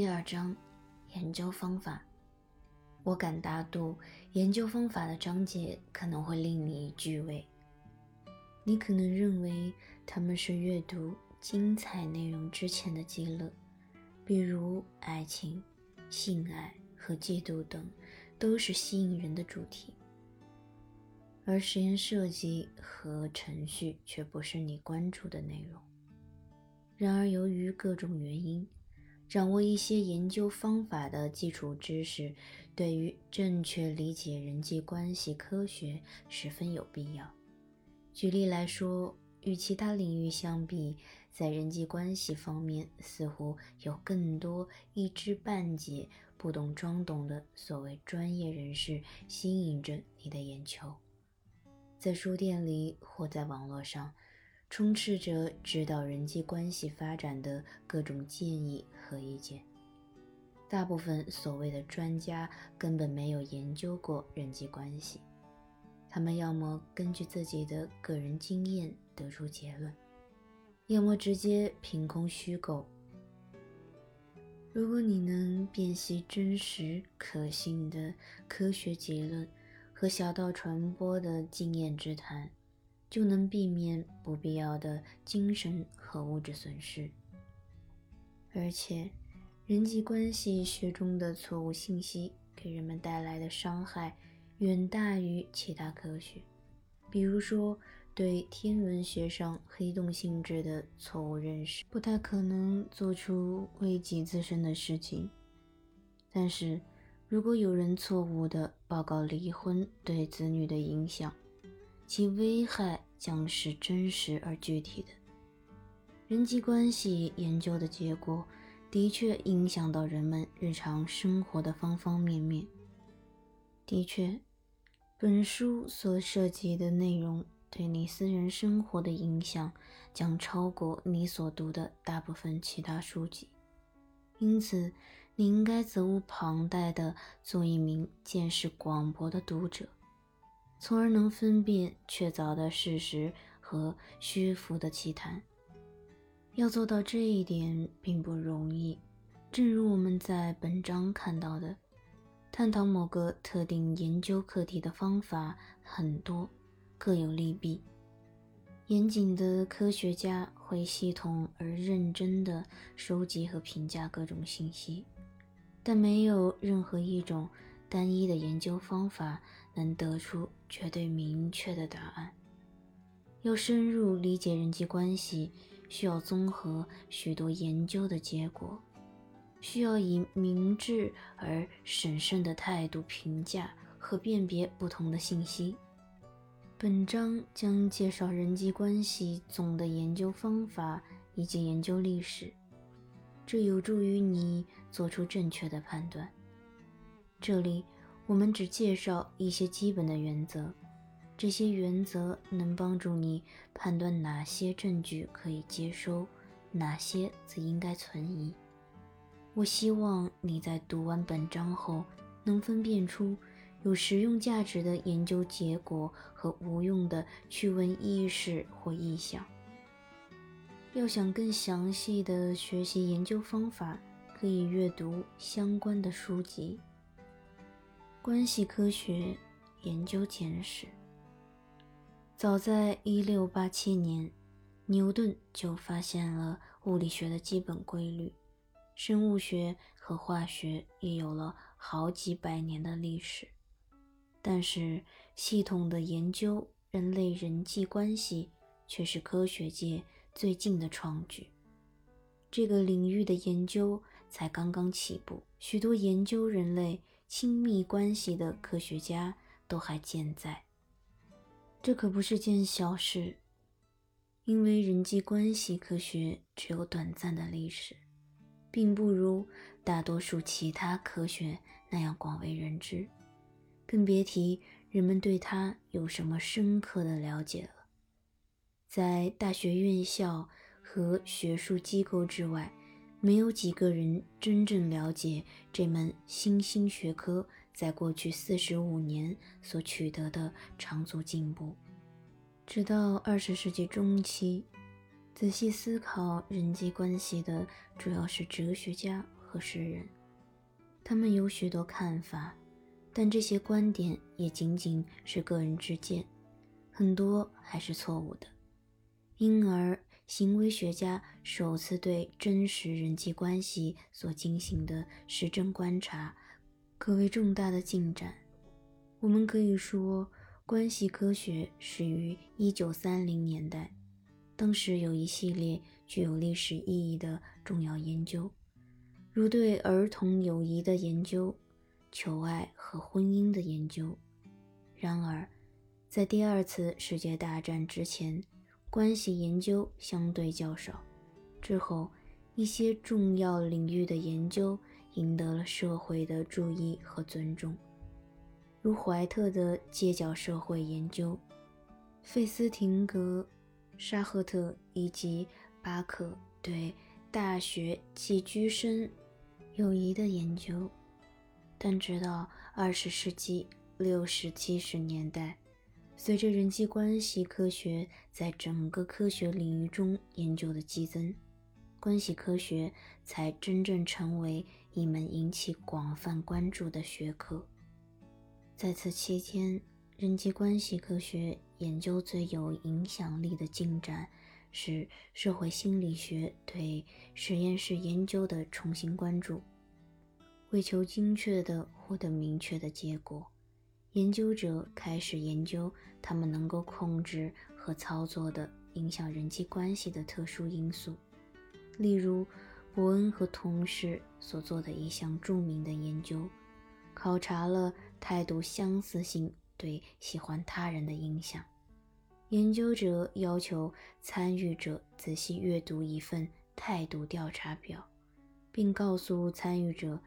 第二章，研究方法。我敢大度，研究方法的章节可能会令你惧畏。你可能认为他们是阅读精彩内容之前的极乐，比如爱情、性爱和嫉妒等，都是吸引人的主题。而实验设计和程序却不是你关注的内容。然而，由于各种原因，掌握一些研究方法的基础知识，对于正确理解人际关系科学十分有必要。举例来说，与其他领域相比，在人际关系方面，似乎有更多一知半解、不懂装懂的所谓专业人士吸引着你的眼球。在书店里或在网络上。充斥着指导人际关系发展的各种建议和意见。大部分所谓的专家根本没有研究过人际关系，他们要么根据自己的个人经验得出结论，要么直接凭空虚构。如果你能辨析真实可信的科学结论和小道传播的经验之谈。就能避免不必要的精神和物质损失，而且人际关系学中的错误信息给人们带来的伤害远大于其他科学。比如说，对天文学上黑洞性质的错误认识，不太可能做出危及自身的事情。但是，如果有人错误地报告离婚对子女的影响，其危害将是真实而具体的。人际关系研究的结果的确影响到人们日常生活的方方面面。的确，本书所涉及的内容对你私人生活的影响将超过你所读的大部分其他书籍。因此，你应该责无旁贷地做一名见识广博的读者。从而能分辨确凿的事实和虚浮的奇谈。要做到这一点并不容易。正如我们在本章看到的，探讨某个特定研究课题的方法很多，各有利弊。严谨的科学家会系统而认真地收集和评价各种信息，但没有任何一种。单一的研究方法能得出绝对明确的答案。要深入理解人际关系，需要综合许多研究的结果，需要以明智而审慎的态度评价和辨别不同的信息。本章将介绍人际关系总的研究方法以及研究历史，这有助于你做出正确的判断。这里我们只介绍一些基本的原则，这些原则能帮助你判断哪些证据可以接收，哪些则应该存疑。我希望你在读完本章后能分辨出有实用价值的研究结果和无用的趣闻轶事或意象。要想更详细的学习研究方法，可以阅读相关的书籍。关系科学研究简史。早在1687年，牛顿就发现了物理学的基本规律，生物学和化学也有了好几百年的历史。但是，系统的研究人类人际关系却是科学界最近的创举。这个领域的研究才刚刚起步，许多研究人类。亲密关系的科学家都还健在，这可不是件小事，因为人际关系科学只有短暂的历史，并不如大多数其他科学那样广为人知，更别提人们对它有什么深刻的了解了。在大学院校和学术机构之外。没有几个人真正了解这门新兴学科在过去四十五年所取得的长足进步。直到二十世纪中期，仔细思考人际关系的主要是哲学家和诗人。他们有许多看法，但这些观点也仅仅是个人之见，很多还是错误的。因而，行为学家首次对真实人际关系所进行的实证观察，可谓重大的进展。我们可以说，关系科学始于1930年代，当时有一系列具有历史意义的重要研究。如对儿童友谊的研究、求爱和婚姻的研究。然而，在第二次世界大战之前，关系研究相对较少。之后，一些重要领域的研究赢得了社会的注意和尊重，如怀特的街角社会研究、费斯廷格、沙赫特以及巴克对大学寄居生。友谊的研究，但直到二十世纪六十七十年代，随着人际关系科学在整个科学领域中研究的激增，关系科学才真正成为一门引起广泛关注的学科。在此期间，人际关系科学研究最有影响力的进展。是社会心理学对实验室研究的重新关注。为求精确地获得明确的结果，研究者开始研究他们能够控制和操作的影响人际关系的特殊因素。例如，伯恩和同事所做的一项著名的研究，考察了态度相似性对喜欢他人的影响。研究者要求参与者仔细阅读一份态度调查表，并告诉参与者，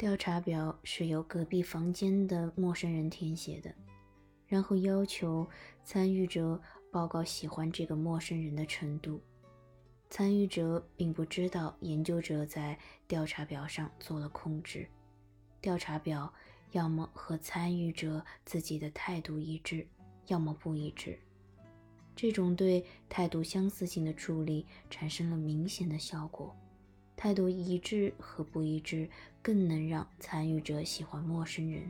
调查表是由隔壁房间的陌生人填写的。然后要求参与者报告喜欢这个陌生人的程度。参与者并不知道研究者在调查表上做了控制。调查表要么和参与者自己的态度一致，要么不一致。这种对态度相似性的处理产生了明显的效果，态度一致和不一致更能让参与者喜欢陌生人。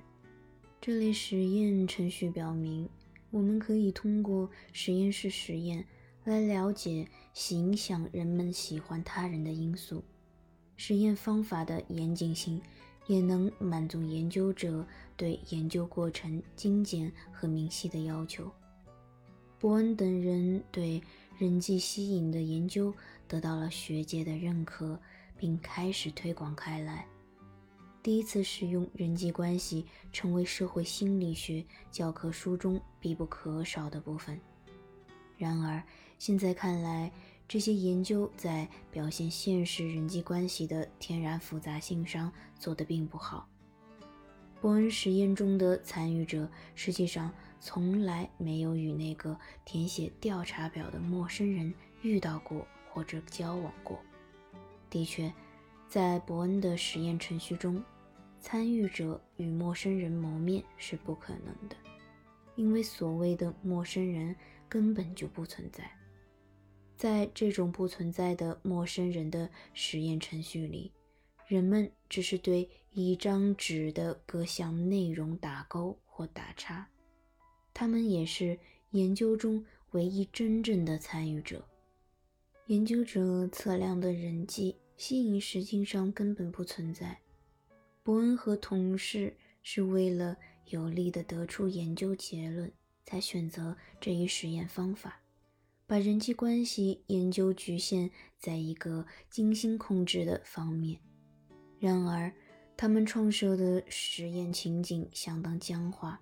这类实验程序表明，我们可以通过实验室实验来了解影响人们喜欢他人的因素。实验方法的严谨性也能满足研究者对研究过程精简和明晰的要求。伯恩等人对人际吸引的研究得到了学界的认可，并开始推广开来。第一次使用人际关系成为社会心理学教科书中必不可少的部分。然而，现在看来，这些研究在表现现实人际关系的天然复杂性上做得并不好。伯恩实验中的参与者实际上。从来没有与那个填写调查表的陌生人遇到过或者交往过。的确，在伯恩的实验程序中，参与者与陌生人谋面是不可能的，因为所谓的陌生人根本就不存在。在这种不存在的陌生人的实验程序里，人们只是对一张纸的各项内容打勾或打叉。他们也是研究中唯一真正的参与者。研究者测量的人际吸引实际上根本不存在。伯恩和同事是为了有力地得出研究结论，才选择这一实验方法，把人际关系研究局限在一个精心控制的方面。然而，他们创设的实验情景相当僵化。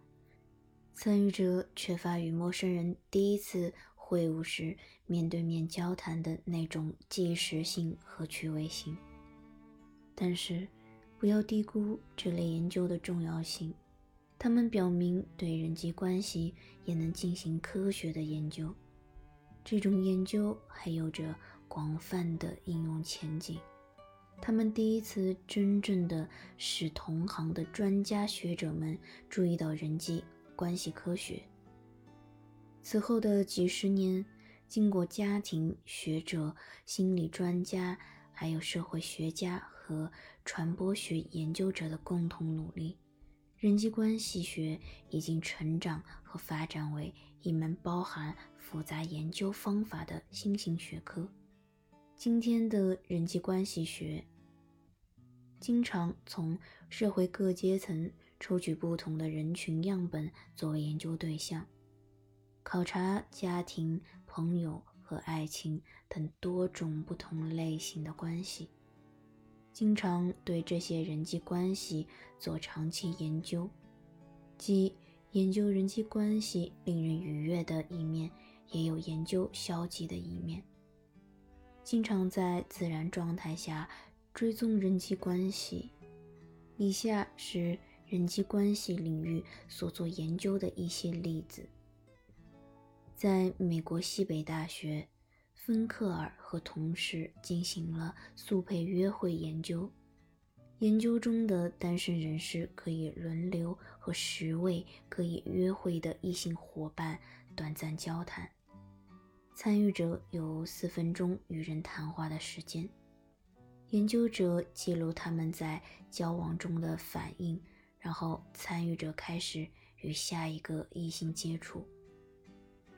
参与者缺乏与陌生人第一次会晤时面对面交谈的那种即时性和趣味性。但是，不要低估这类研究的重要性，它们表明对人际关系也能进行科学的研究。这种研究还有着广泛的应用前景。他们第一次真正的使同行的专家学者们注意到人际。关系科学。此后的几十年，经过家庭学者、心理专家，还有社会学家和传播学研究者的共同努力，人际关系学已经成长和发展为一门包含复杂研究方法的新型学科。今天的人际关系学经常从社会各阶层抽取不同的人群样本作为研究对象，考察家庭、朋友。和爱情等多种不同类型的关系，经常对这些人际关系做长期研究，即研究人际关系令人愉悦的一面，也有研究消极的一面。经常在自然状态下追踪人际关系。以下是人际关系领域所做研究的一些例子。在美国西北大学，芬克尔和同事进行了速配约会研究。研究中的单身人士可以轮流和十位可以约会的异性伙伴短暂交谈。参与者有四分钟与人谈话的时间。研究者记录他们在交往中的反应，然后参与者开始与下一个异性接触。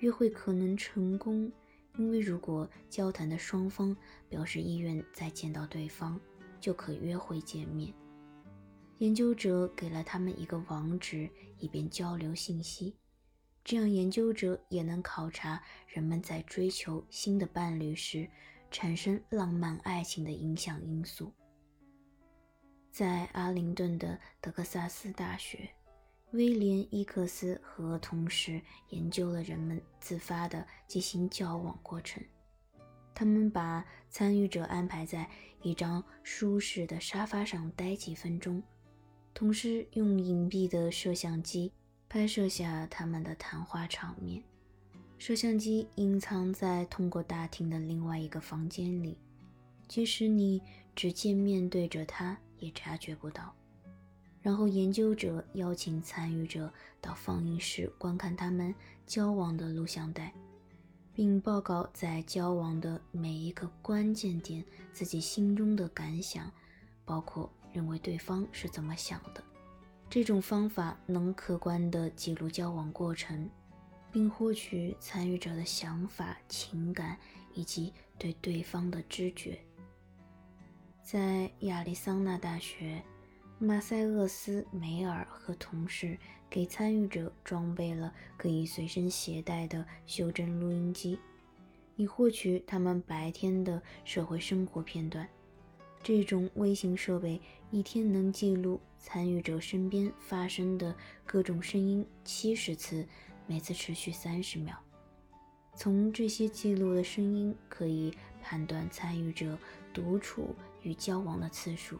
约会可能成功，因为如果交谈的双方表示意愿再见到对方，就可约会见面。研究者给了他们一个网址，以便交流信息，这样研究者也能考察人们在追求新的伴侣时产生浪漫爱情的影响因素。在阿灵顿的德克萨斯大学。威廉·伊克斯和同事研究了人们自发的进行交往过程。他们把参与者安排在一张舒适的沙发上待几分钟，同时用隐蔽的摄像机拍摄下他们的谈话场面。摄像机隐藏在通过大厅的另外一个房间里，即使你直接面对着它，也察觉不到。然后，研究者邀请参与者到放映室观看他们交往的录像带，并报告在交往的每一个关键点自己心中的感想，包括认为对方是怎么想的。这种方法能客观地记录交往过程，并获取参与者的想法、情感以及对对方的知觉。在亚利桑那大学。马塞厄斯梅尔和同事给参与者装备了可以随身携带的修正录音机，以获取他们白天的社会生活片段。这种微型设备一天能记录参与者身边发生的各种声音七十次，每次持续三十秒。从这些记录的声音可以判断参与者独处与交往的次数。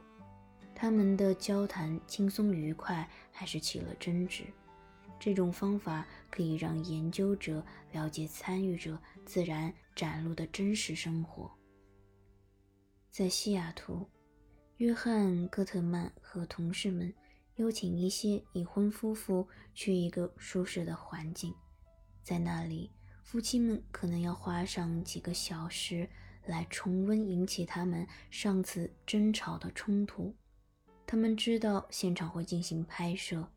他们的交谈轻松愉快，还是起了争执？这种方法可以让研究者了解参与者自然展露的真实生活。在西雅图，约翰·戈特曼和同事们邀请一些已婚夫妇去一个舒适的环境，在那里，夫妻们可能要花上几个小时来重温引起他们上次争吵的冲突。他们知道现场会进行拍摄，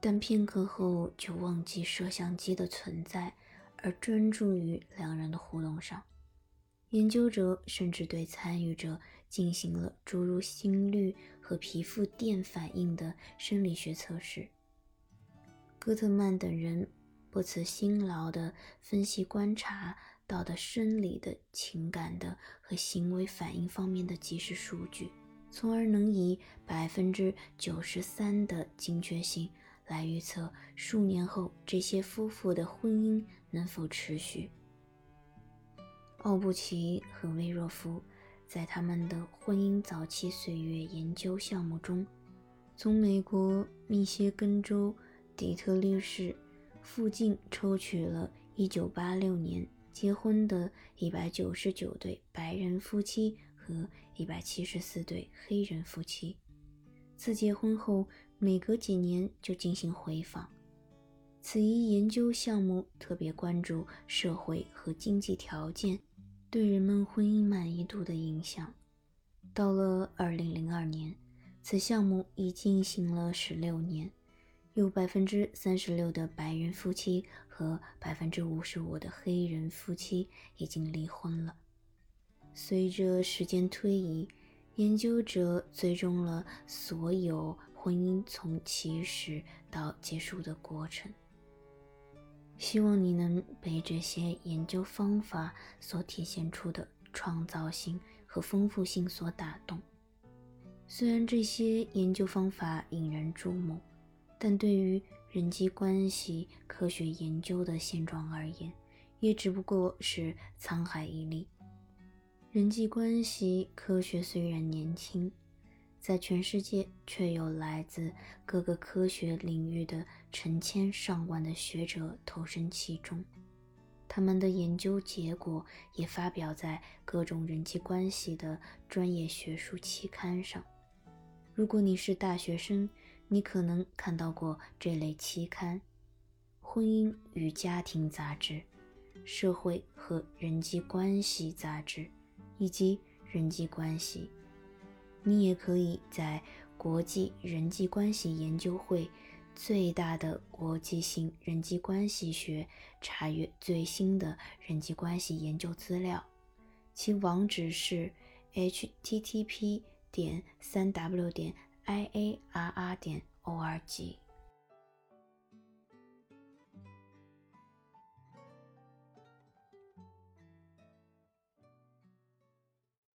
但片刻后就忘记摄像机的存在，而专注于两人的互动上。研究者甚至对参与者进行了诸如心率和皮肤电反应的生理学测试。戈特曼等人不辞辛劳地分析观察到的生理的、情感的和行为反应方面的即时数据。从而能以百分之九十三的精确性来预测数年后这些夫妇的婚姻能否持续。奥布奇和威若夫在他们的婚姻早期岁月研究项目中，从美国密歇根州底特律市附近抽取了1986年结婚的199对白人夫妻。和一百七十四对黑人夫妻，自结婚后每隔几年就进行回访。此一研究项目特别关注社会和经济条件对人们婚姻满意度的影响。到了二零零二年，此项目已进行了十六年，有百分之三十六的白人夫妻和百分之五十五的黑人夫妻已经离婚了。随着时间推移，研究者追踪了所有婚姻从起始到结束的过程。希望你能被这些研究方法所体现出的创造性和丰富性所打动。虽然这些研究方法引人注目，但对于人际关系科学研究的现状而言，也只不过是沧海一粟。人际关系科学虽然年轻，在全世界却有来自各个科学领域的成千上万的学者投身其中，他们的研究结果也发表在各种人际关系的专业学术期刊上。如果你是大学生，你可能看到过这类期刊：《婚姻与家庭杂志》、《社会和人际关系杂志》以及《人际关系》。你也可以在国际人际关系研究会最大的国际性人际关系学查阅最新的人际关系研究资料，其网址是 http 点三 w 点 iarr 点 org。